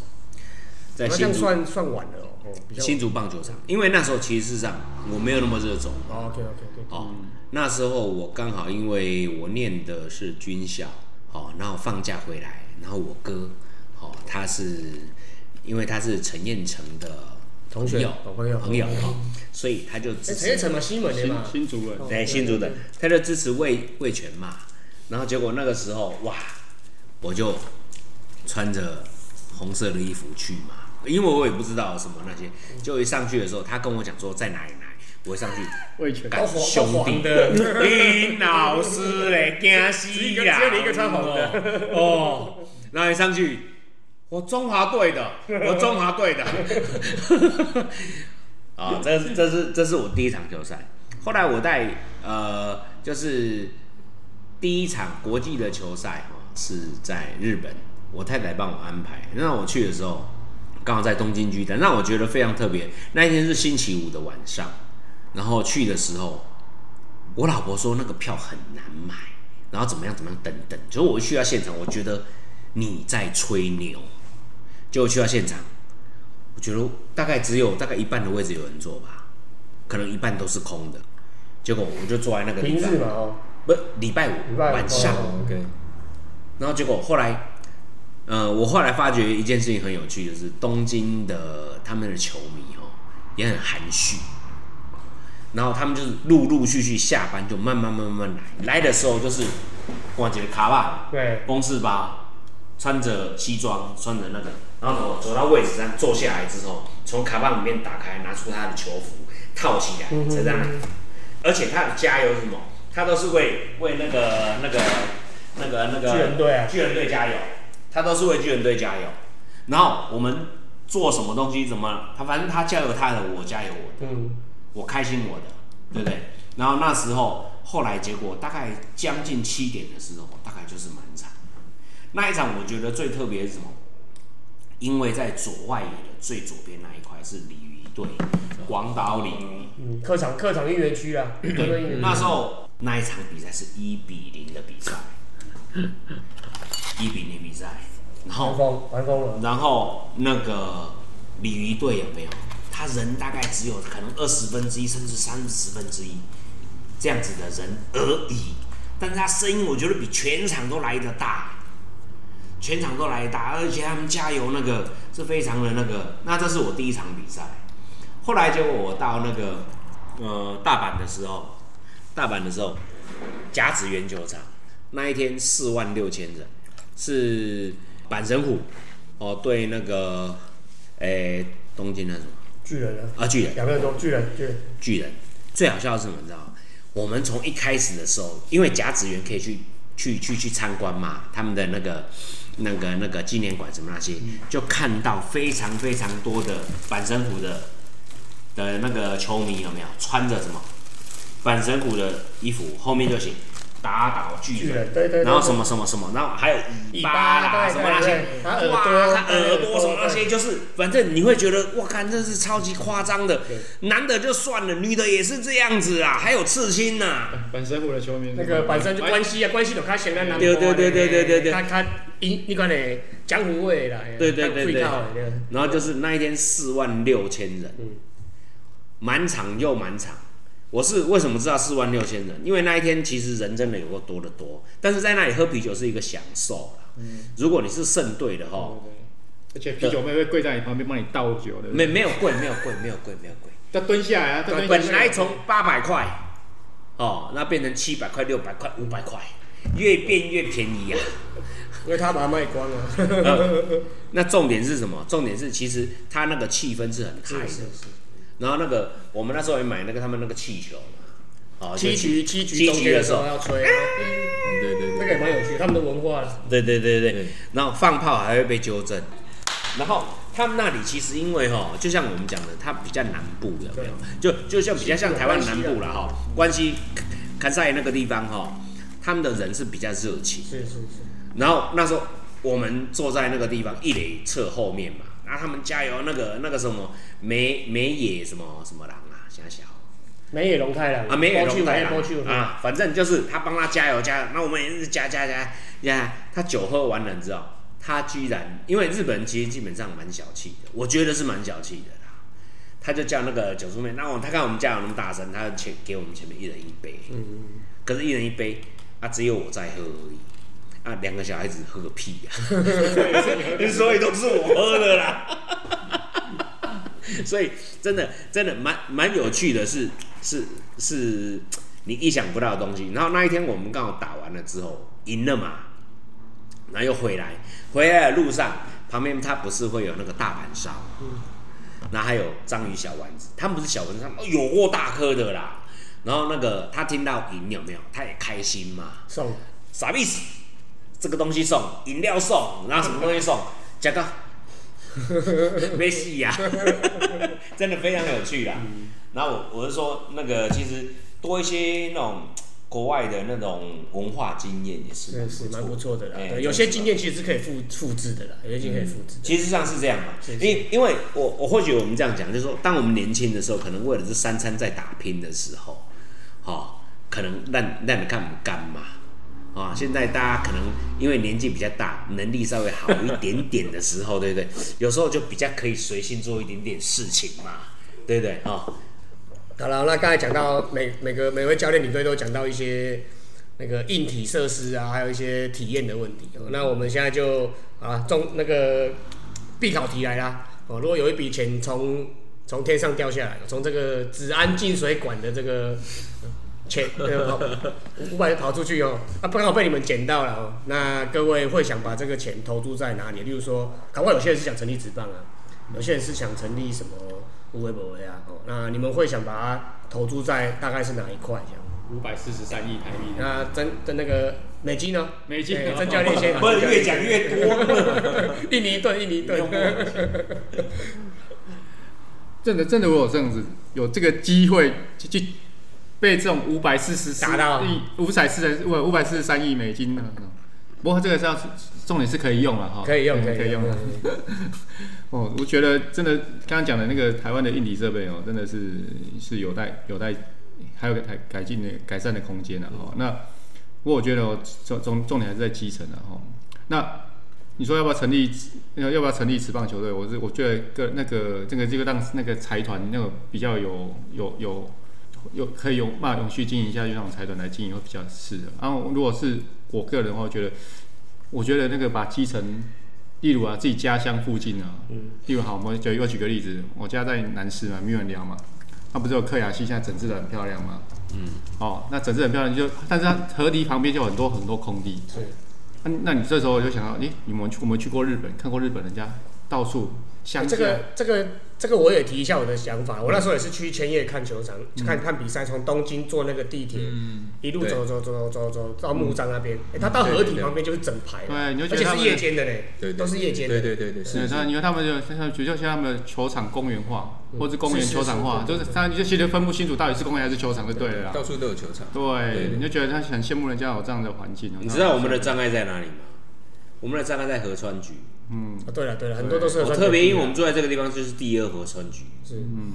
在新竹算算晚了哦，哦，比较新竹棒球场，因为那时候其实上我没有那么热衷。哦，OK OK OK，哦，那时候我刚好因为我念的是军校，哦，然后放假回来，然后我哥，哦，他是因为他是陈彦成的同学友好朋友。朋友哦，所以他就哎，支持陈彦成嘛，新闻的新嘛，新竹人，哦对新竹的，他就支持魏魏全嘛，然后结果那个时候哇，我就穿着红色的衣服去嘛，因为我也不知道什么那些，就一上去的时候，他跟我讲说在哪里哪里，我一上去。魏全兄弟的，林老师嘞，惊死呀！只有你一个穿红的哦，然后一上去，我中华队的，我中华队的。啊，这是这是这是我第一场球赛。后来我带呃，就是第一场国际的球赛哈，是在日本，我太太帮我安排。那我去的时候，刚好在东京巨蛋，让我觉得非常特别。那一天是星期五的晚上，然后去的时候，我老婆说那个票很难买，然后怎么样怎么样等等。结果我一去到现场，我觉得你在吹牛。结果去到现场，我觉得大概只有大概一半的位置有人坐吧，可能一半都是空的。结果我就坐在那个地方哦，不礼拜五礼拜五晚上，哦 OK，然后结果后来，呃，我后来发觉一件事情很有趣，就是东京的他们的球迷哦也很含蓄，然后他们就是陆陆续续下班就慢慢慢慢来，来的时候就是哇，这个卡吧，对，公事包，穿着西装，穿着那个，然后走走到位置上坐下来之后，从卡棒里面打开，拿出他的球服套起来，嗯才这样。而且他的加油是什么？他都是为为那个那个那个那个巨人队啊巨人队加油，他都是为巨人队加油。然后我们做什么东西，怎么他反正他加油他的，我加油我的。嗯，我开心我的，对不对？然后那时候后来结果大概将近七点的时候，大概就是满场。那一场我觉得最特别是什么？因为在左外野的最左边那一块是鲤鱼队，广岛鲤鱼。嗯，客场客场应援区啊，对那时候那一场比赛是一比零的比赛，一比零比赛，然后完封完封了，然后那个鲤鱼队有没有？他人大概只有可能二十分之一，甚至三十分之一这样子的人而已。但是他声音，我觉得比全场都来得大，全场都来得大，而且他们加油那个是非常的那个。那这是我第一场比赛。后来结果我到那个呃大阪的时候，大阪的时候，甲子园球场那一天四万六千人，是阪神虎哦对那个诶、东京那什么巨人啊，啊巨人两个人都巨人巨人，巨人。最好笑的是什么？你知道吗？我们从一开始的时候，因为甲子园可以去去去去参观嘛，他们的那个那个那个纪念馆什么那些，就看到非常非常多的阪神虎的的那个球迷有没有穿着什么阪神虎的衣服，后面就写打倒巨巨人然后什么什么什么，然后还有尾尾巴巴啦对什么那些对，他耳哇，朵他耳朵什么那些，就是反正你会觉得哇，看这是超级夸张的，男的就算了，女的也是这样子啊，还有刺青呐、本身虎的球迷那个本身就关系啊，关系就较显咱南对对对对对对对。他他因你讲的江湖味啦，对对对对然后就是那一天四万六千人嗯，满场又满场。我是为什么知道四万六千人？因为那一天其实人真的有过多得多，但是在那里喝啤酒是一个享受啦。嗯如果你是胜队的话，而且啤酒妹会跪在你旁边帮你倒酒的，没没有跪，没有跪，没有跪，没有跪。要蹲下来啊，蹲下本来从八百块，哦，那变成七百块、六百块、五百块，越变越便宜啊。因为他把它卖光了，呃那重点是什么？重点是其实他那个气氛是很嗨的。是是是，然后那个我们那时候也买那个他们那个气球嘛，哦，七局七局中间的局的时候要吹，啊。对对对那个也蛮有趣，他们的文化。了，对对对对。对。然后放炮还会被纠正。然后他们那里其实因为哈，就像我们讲的，它比较南部有没有？就就像比较像台湾南部了哈，关西坎塞那个地方哈，他们的人是比较热情。是是是，然后那时候我们坐在那个地方一垒侧后面嘛，然后他们加油那个那个什么梅梅野什么什么狼啊，想想梅野龙太郎。啊梅野龙太郎。啊，反正就是他帮他加油加油，那我们也是加加加加，他酒喝完了，你知道，他居然因为日本人其实基本上蛮小气的，我觉得是蛮小气的啦。他就叫那个酒叔妹，那我他看我们加油那么大声，他就前给我们前面一人一杯，嗯，可是，一人一杯啊，只有我在喝而已。啊，两个小孩子喝个屁呀、所以都是我喝的啦。所以真的真的蛮蛮有趣的是是是你意想不到的东西。然后那一天我们刚好打完了之后赢了嘛，然后又回来，回来的路上旁边他不是会有那个大盘烧，然后还有章鱼小丸子，他们不是小丸子，他们有过大颗的啦。然后那个他听到赢有没有？他也开心嘛，送啥意思？这个东西送，饮料送，然后什么东西送？加个。没戏呀，真的非常有趣啦。然后我我是说，那个其实多一些那种国外的那种文化经验也是蛮是是蛮不错的啦，有些经验其实是可以复复制的啦，有些经验可以复制的，其实上是这样嘛，因因为我我或许我们这样讲，就是说，当我们年轻的时候，可能为了这三餐在打拼的时候，哦，可能让让你看我们干嘛啊？现在大家可能因为年纪比较大，能力稍微好一点点的时候，对不对？有时候就比较可以随性做一点点事情嘛，对不对？哦，好了，那刚才讲到每每个每位教练领队都讲到一些那个硬体设施啊，还有一些体验的问题。那我们现在就啊中那个必考题来啦。哦，如果有一笔钱从从天上掉下来，从这个子安净水管的这个钱 呃五百跑出去哦，啊，刚好被你们捡到了哦。那各位会想把这个钱投注在哪里？例如说，搞不好有些人是想成立职棒啊，有些人是想成立什么无为不为啊。哦，那你们会想把它投注在大概是哪一块这样？五百四十三亿台币，那真的那个美金呢？美金哎曾教练先，不是越讲越多。印尼盾，印尼盾。真的真的，我有这样子有这个机会去去被这种五百四十达到亿、五百四十五五百四十三亿美金呢。不过这个是要重点是可以用了哈，可以用，可以用用。哦，我觉得真的刚刚讲的那个台湾的硬体设备哦，真的是是有待有待还有个改改进的改善的空间的哈。那不过我觉得哦重重重点还是在基层的哈。那你说要不要成立？要要不要成立职棒球队？我是我觉得个那个这个这个让那个财团那个比较有有有有又可以有办法永续经营下去，那种财团来经营会比较适合。然后如果是我个人的话，我觉得我觉得那个把基层，例如啊自己家乡附近啊，嗯，例如好，我们就又举个例子，我家在南市嘛，密文寮嘛，它不是有克雅西现在整治的很漂亮吗？嗯，哦，那整治很漂亮就，但是它河堤旁边就很多很多空地，是。那那你这时候就想到，诶，你们去我们去过日本，看过日本人家到处乡，这个这个这个我也提一下我的想法。我那时候也是去千叶看球场，看看比赛，从东京坐那个地铁，嗯，一路对走走走走走到木栅那边。哎，它到合体旁边就是整排，对，你就而且是夜间的嘞，对，都是夜间的。对对对对，是你看他们就像就像他们的球场公园化，嗯或者公园是是球场化，就是他你就其实分不清楚到底是公园还是球场就对了啦。到处都有球场。对，对你就觉得他很羡慕人家有这样的环境哦。你知道我们的障碍在哪里吗？我们的障碍在河川局。嗯，哦对了对了，很多都是我特别因为我们住在这个地方，就是第二河川局，是嗯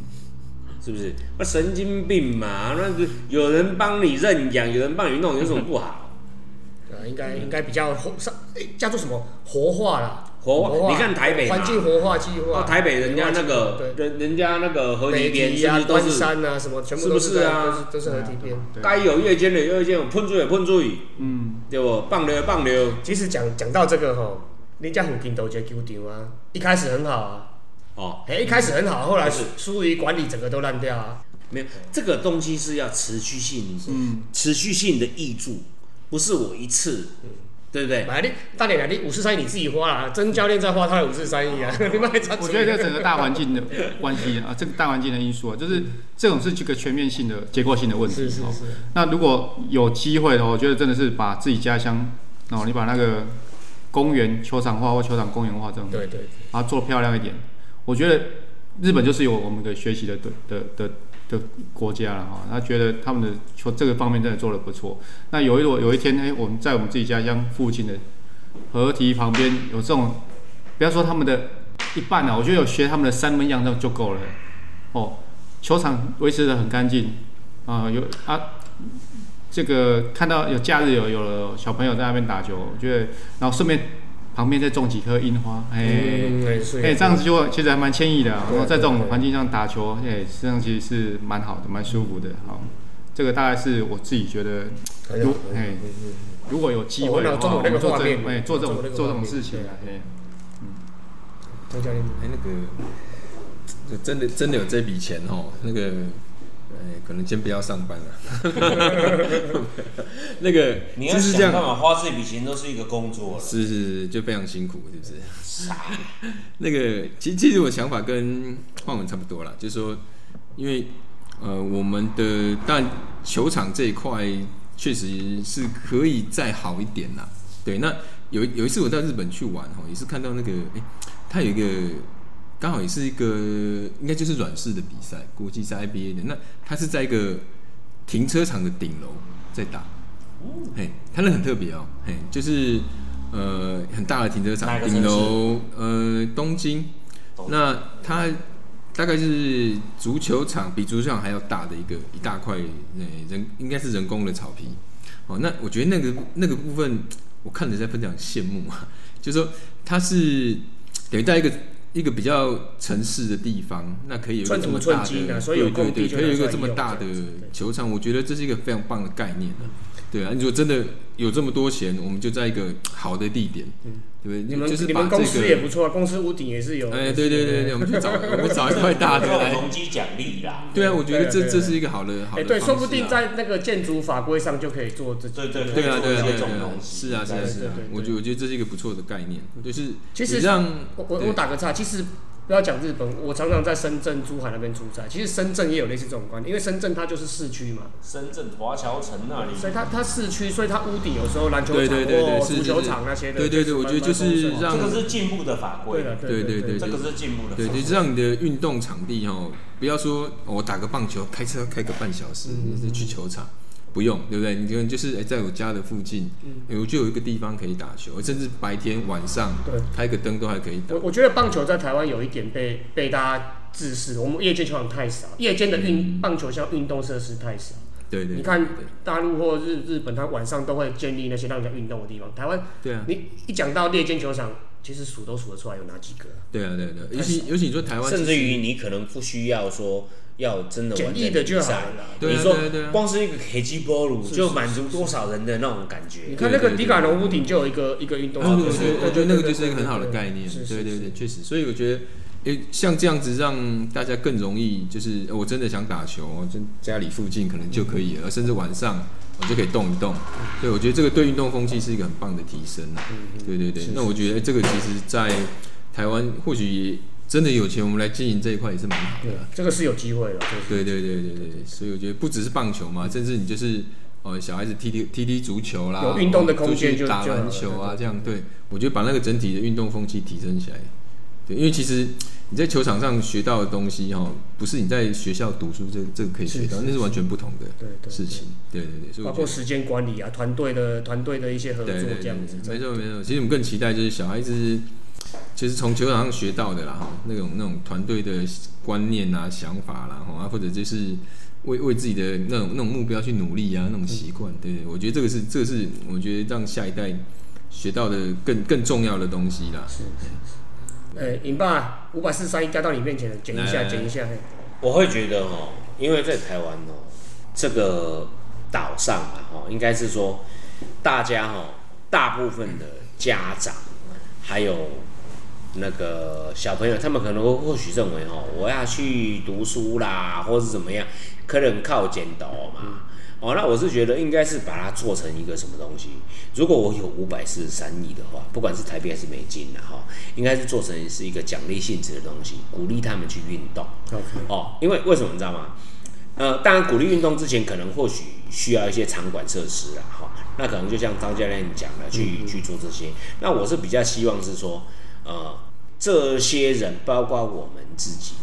是不是？那神经病嘛，那个有人帮你认养，有人帮你弄，有什么不好？对啊，应该应该比较活上，诶叫做什么活化啦，活化你看台北嘛环境活化计划，哦，台北人家那个对人人家那个河堤北边是不是都是山啊什么，全部都是不是啊都是都是河堤边。对该有夜间的有夜间，喷水的喷水，嗯，对不？放流的放流。其实讲讲到这个吼，人家附近都有一个球场啊，一开始很好啊，哦，哎，一开始很好，后来是。疏于管理，整个都烂掉啊。没有，这个东西是要持续性，嗯，持续性的挹注，不是我一次，对不对？来，你大点来，你五十三亿你自己花啦，曾教练在花他的五十三亿啊，你们还差我觉得这整个大环境的关系啊，这个大环境的因素啊，就是这种是这个全面性的结构性的问题。哦是是是，那如果有机会的话，我觉得真的是把自己家乡，哦，你把那个公园球场化或球场公园化这种，对对，把它做漂亮一点。我觉得日本就是有我们的学习的对的的的国家了哈，他觉得他们的球这个方面真的做的不错。那有一有一天，哎、我们在我们自己家乡附近的河堤旁边有这种，不要说他们的一半啊，我觉得有学他们的三门样这样就够了。哦，球场维持的很干净啊、有啊。这个看到有假日有有了小朋友在那边打球，我觉得，然后顺便旁边再种几棵樱花，哎、哎、这样子就其实还蛮惬意的、啊。然后在这种环境上打球，哎、这样其实是蛮好的，蛮舒服的。好，这个大概是我自己觉得，如哎、如果有机会的话，我们做这哎、做这种做这种事情对啊，嗯，张教练，哎，那个，就真的真的有这笔钱哦，那个，哎，可能先不要上班了。那个，你要是这样，想办法花这笔钱，都是一个工作了。是是是，就非常辛苦，是不是？那个，其实其实我想法跟焕文差不多啦，就是说，因为呃，我们的但球场这一块确实是可以再好一点啦。对，那有有一次我到日本去玩哈，也是看到那个，哎、他有一个刚好也是一个应该就是软式的比赛，国际赛 IBA 的，那它是在一个停车场的顶楼在打，嘿，它那很特别哦，嘿，就是呃很大的停车场顶楼，呃东京，东京。那它大概是足球场比足球场还要大的一个一大块，呃人应该是人工的草皮，哦，那我觉得那个那个部分我看着在非常羡慕啊，就是说它是等于在一个。一个比较城市的地方，那可以有一个这么大寸金啊的，所以有对对对，可以有一个这么大的球场，我觉得这是一个非常棒的概念的。对啊，你如果真的有这么多钱，我们就在一个好的地点，对不对？你们就是你们公司也不错啊，公司屋顶也是有。哎，对对对对，我们去找我们找一块大的来。容积奖励啦。对啊，我觉得这这是一个好的好哎，的。对，说不定。在那个建筑法规上就可以做这。对对对啊，对啊，对啊，可以做一些这种是啊，是啊，对是啊。我觉得我觉得这是一个不错的概念，就是其实你让我我我打个岔，其实不要讲日本，我常常在深圳、珠海那边出差。其实深圳也有类似这种观念，因为深圳它就是市区嘛，深圳华侨城那里，所以它它市区，所以它屋顶有时候篮球场对对对对或足球场那些的，对对对蛮我觉得就是让这个是进步的法规对，对对对这个是进步的法对，规。就是让你的运动场地哦，不要说、哦我打个棒球，开车开个半小时，嗯是去球场，不用，对不对？你可能就是哎，在我家的附近，嗯我就有一个地方可以打球，甚至白天晚上对开个灯都还可以打我。我觉得棒球在台湾有一点被被大家自视，我们夜间球场太少，夜间的运棒球像运动设施太少。对对，你看大陆或日日本，它晚上都会建立那些让人家运动的地方。台湾，对啊，你一讲到夜间球场，其实数都数得出来有哪几个。对啊，对啊对啊，尤其尤其你说台湾，甚至于你可能不需要说要真的完简易的就好比赛了你说光是一个 K G 波炉就是满足多少人的那种感觉。你？看那个迪卡侬屋顶就有一个一个运动啊，我觉设施，得我觉得那个就是一个很好的概念，对对对，确实，所以我觉得。诶，像这样子让大家更容易，就是呃我真的想打球，我真家里附近可能就可以了，甚至晚上我就可以动一动。对，我觉得这个对运动风气是一个很棒的提升啊。对对对，那我觉得这个其实，在台湾或许也真的有钱，我们来经营这一块也是蛮好的对啊。这个是有机会了。就是对对对对对，所以我觉得不只是棒球嘛，甚至你就是哦小孩子踢踢踢踢足球啦，有运动的空间就打篮球啊，这样对我觉得把那个整体的运动风气提升起来。对，因为其实你在球场上学到的东西哈，不是你在学校读书这这个可以学到，那是完全不同的事情。对对对，包括时间管理啊，团队的团队的一些合作这样子。没错没错。其实我们更期待就是小孩子，就是从球场上学到的啦，哈，那种那种团队的观念啊、想法啦，哈，啊或者就是为为自己的那种那种目标去努力啊，那种习惯。对，我觉得这个是这个是我觉得让下一代学到的更更重要的东西啦。是是是。哎，尹爸，五百四十三亿加到你面前了，剪一下，来来剪一下。我会觉得哦，因为在台湾哦，这个岛上啊，哈，应该是说大家哦，大部分的家长还有那个小朋友，他们可能会或许认为哦，我要去读书啦，或是怎么样，可能靠剪刀嘛。哦，那我是觉得应该是把它做成一个什么东西？如果我有五百四十三亿的话，不管是台币还是美金的哈，应该是做成是一个奖励性质的东西，鼓励他们去运动。OK，哦，因为为什么你知道吗？呃，当然鼓励运动之前，可能或许需要一些场馆设施啦，哈、那可能就像张教练讲的，去、去做这些。那我是比较希望是说，呃，这些人包括我们自己，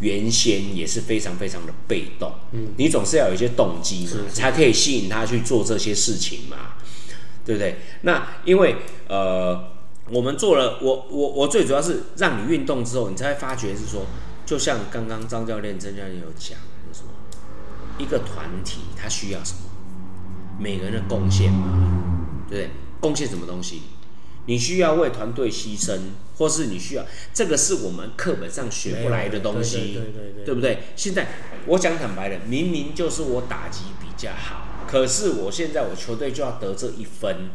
原先也是非常非常的被动，嗯，你总是要有一些动机嘛，才可以吸引他去做这些事情嘛，对不对？那因为呃，我们做了，我我我最主要是让你运动之后，你才会发觉是说，就像刚刚张教练、曾教练有讲一个团体他需要什么，每个人的贡献嘛，对不对？贡献什么东西？你需要为团队牺牲，或是你需要这个是我们课本上学不来的东西，对对对对对对不对？现在我讲坦白的，明明就是我打击比较好，可是我现在我球队就要得这一分，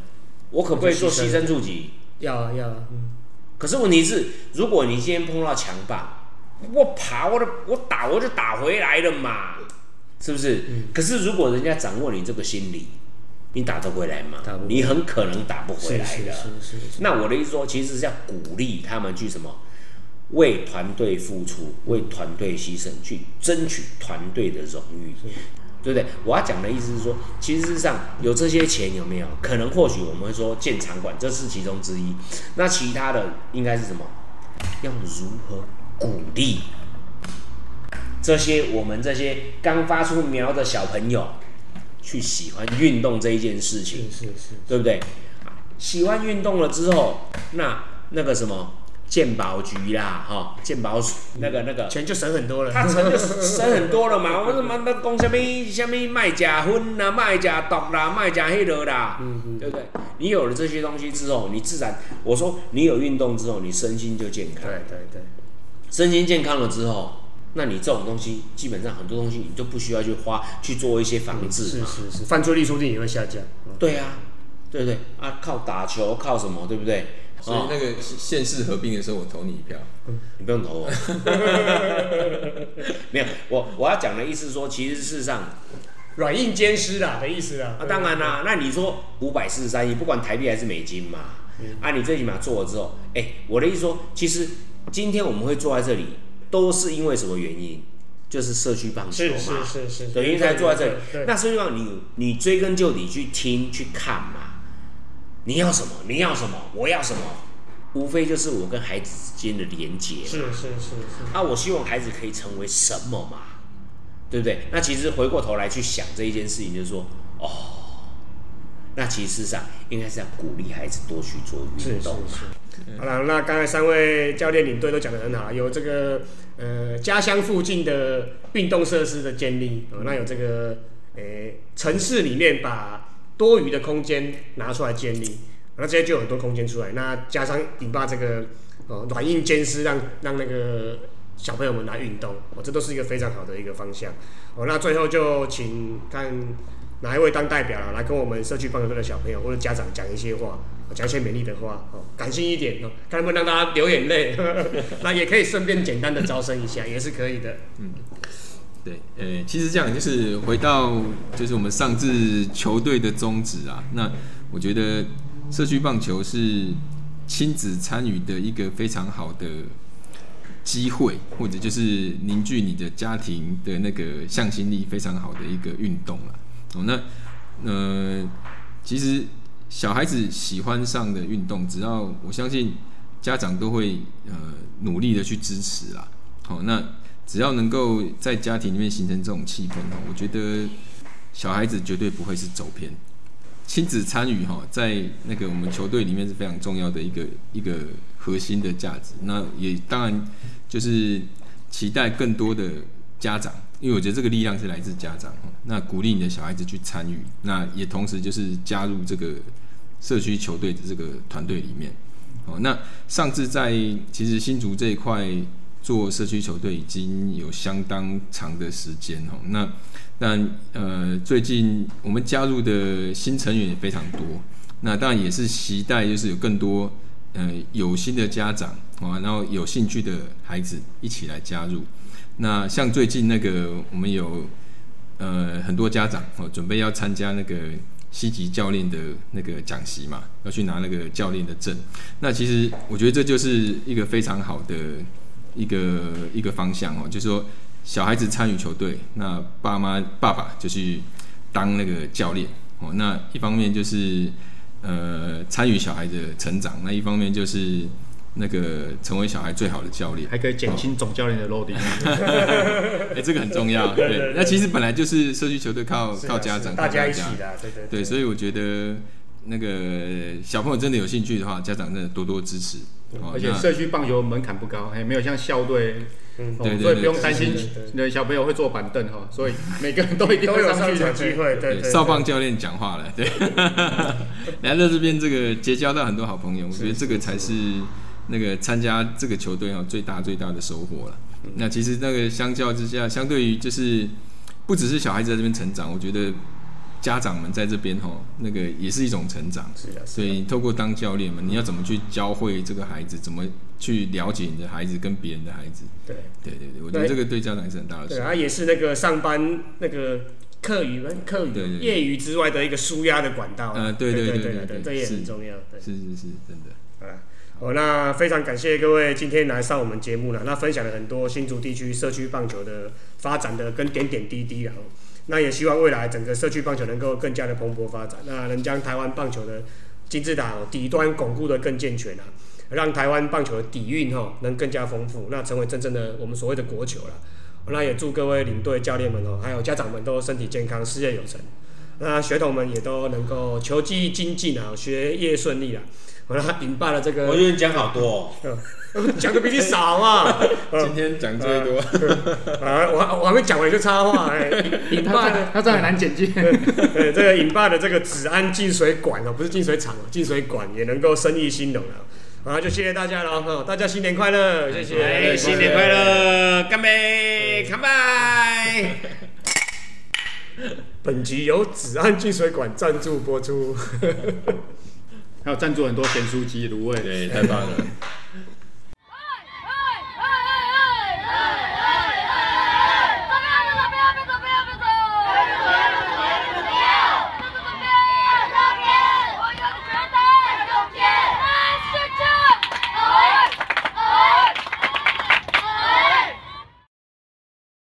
我可不可以做牺牲助己？要啊要啊，嗯，可是问题是，如果你今天碰到强棒，我爬我的我打我就打回来了嘛，是不是？可是如果人家掌握你这个心理，你打得回来吗打不回？来你很可能打不回来的。是是是是是，那我的意思说，其实是要鼓励他们去什么，为团队付出，为团队牺牲，去争取团队的荣誉，对不对？我要讲的意思是说，其实事实上有这些钱有没有？可能或许我们会说建场馆，这是其中之一。那其他的应该是什么？要如何鼓励这些我们这些刚发出苗的小朋友去喜欢运动这一件事情？是是是，对不对？喜欢运动了之后，那那个什么健保局啦，哈、健保署那个那个，钱就省很多了。他钱就省很多了嘛。我他妈那讲什么什么卖假荤啦，卖假毒啦，卖假黑的啦，对不对？你有了这些东西之后，你自然我说你有运动之后，你身心就健康，对对对，身心健康了之后，那你这种东西基本上很多东西你就不需要去花去做一些防治嘛。是是是，犯罪率说不定也会下降。嗯对啊，对不对啊？靠打球，靠什么，对不对？所以那个县市合并的时候，我投你一票。你不用投我。没有，我我要讲的意思是说，其实事实上软硬兼施啦的意思啦。啊，当然啦，那你说五百四十三亿，不管台币还是美金嘛，啊，你最起码做了之后，哎、我的意思说，其实今天我们会坐在这里，都是因为什么原因？就是社区棒球是嘛，是是是，等于才坐在这里。那社区棒你你追根究底去听去看嘛，你要什么？你要什么？我要什么？无非就是我跟孩子之间的连接嘛。是是是是，啊，我希望孩子可以成为什么嘛，对不对？那其实回过头来去想这一件事情，就是说，哦，那其实上应该是要鼓励孩子多去做运动嘛。是。好了，那刚才三位教练领队都讲得很好，有这个呃家乡附近的运动设施的建立，呃、那有这个呃城市里面把多余的空间拿出来建立，那这些就有很多空间出来。那加上引发这个呃软硬兼施，让让那个小朋友们来运动，哦，这都是一个非常好的一个方向。哦，那最后就请看哪一位当代表了，来跟我们社区棒球队的小朋友或者家长讲一些话，讲一些美丽的话，哦，感性一点哦，看能不能让大家流眼泪。那也可以顺便简单的招生一下，也是可以的。嗯对，呃，其实这样就是回到就是我们上至球队的宗旨啊。那我觉得社区棒球是亲子参与的一个非常好的机会，或者就是凝聚你的家庭的那个向心力非常好的一个运动了。哦，那呃，其实小孩子喜欢上的运动，只要我相信家长都会呃努力的去支持啦。好、那只要能够在家庭里面形成这种气氛哦，我觉得小孩子绝对不会是走偏。亲子参与哈，在那个我们球队里面是非常重要的一个一个核心的价值。那也当然就是期待更多的家长，因为我觉得这个力量是来自家长。那鼓励你的小孩子去参与，那也同时就是加入这个社区球队的这个团队里面。哦，那上次在其实新竹这一块做社区球队已经有相当长的时间哦。那但呃，最近我们加入的新成员也非常多。那当然也是期待，就是有更多呃有心的家长啊，然后有兴趣的孩子一起来加入。那像最近那个，我们有呃很多家长哦，准备要参加那个西级教练的那个讲习嘛，要去拿那个教练的证。那其实我觉得这就是一个非常好的一个一个方向哦，就是说小孩子参与球队，那爸妈爸爸就去当那个教练哦。那一方面就是呃参与小孩的成长，那一方面就是那个成为小孩最好的教练。还可以减轻总教练的 loading。哎、这个很重要。对那其实本来就是社区球队靠啊靠家长，大家一起的啊，对对对，所以我觉得那个小朋友真的有兴趣的话，家长真的多多支持。哦而且社区棒球门槛不高，还没有像校队，嗯哦对对对所以不用担心对对对你的小朋友会坐板凳哈，所以每个人都一定都会有上去的机会，对对，对少棒教练讲话了，对，来到这边这个结交到很多好朋友，我觉得这个才是那个参加这个球队哦最大最大的收获了。那其实那个相较之下，相对于就是不只是小孩子在这边成长，我觉得家长们在这边哈，那个也是一种成长。是的，所以你透过当教练嘛，你要怎么去教会这个孩子，怎么去了解你的孩子跟别人的孩子？对对对对，我觉得这个对家长也是很大的对。他也是那个上班那个课余课余对对对业余之外的一个舒压的管道，呃对对对对对对对这也很是重要，对。是是是，真的。啊，哦，那非常感谢各位今天来上我们节目了，那分享了很多新竹地区社区棒球的发展的跟点点滴滴了。哦那也希望未来整个社区棒球能够更加的蓬勃发展，那能将台湾棒球的金字塔底端巩固的更健全啊，让台湾棒球的底蕴哈能更加丰富，那成为真正的我们所谓的国球了。那也祝各位领队教练们哦，还有家长们都身体健康，事业有成。那学童们也都能够球技精进啊，学业顺利啊。好那引爆了这个我觉得你讲好多、哦，讲的比你少嘛。今天讲最多，啊，我还我还没讲完就插话，哎，引引爆的，他这很难简介。对这个引爆的这个子安净水管哦，不是净水厂哦，净水管也能够生意兴隆了。好，就谢谢大家了哈，大家新年快乐，谢谢，哎，新年快乐，干杯！耶，干杯！本集由子安净水管赞助播出。还有赞助很多咸酥鸡、卤味，对，太棒了。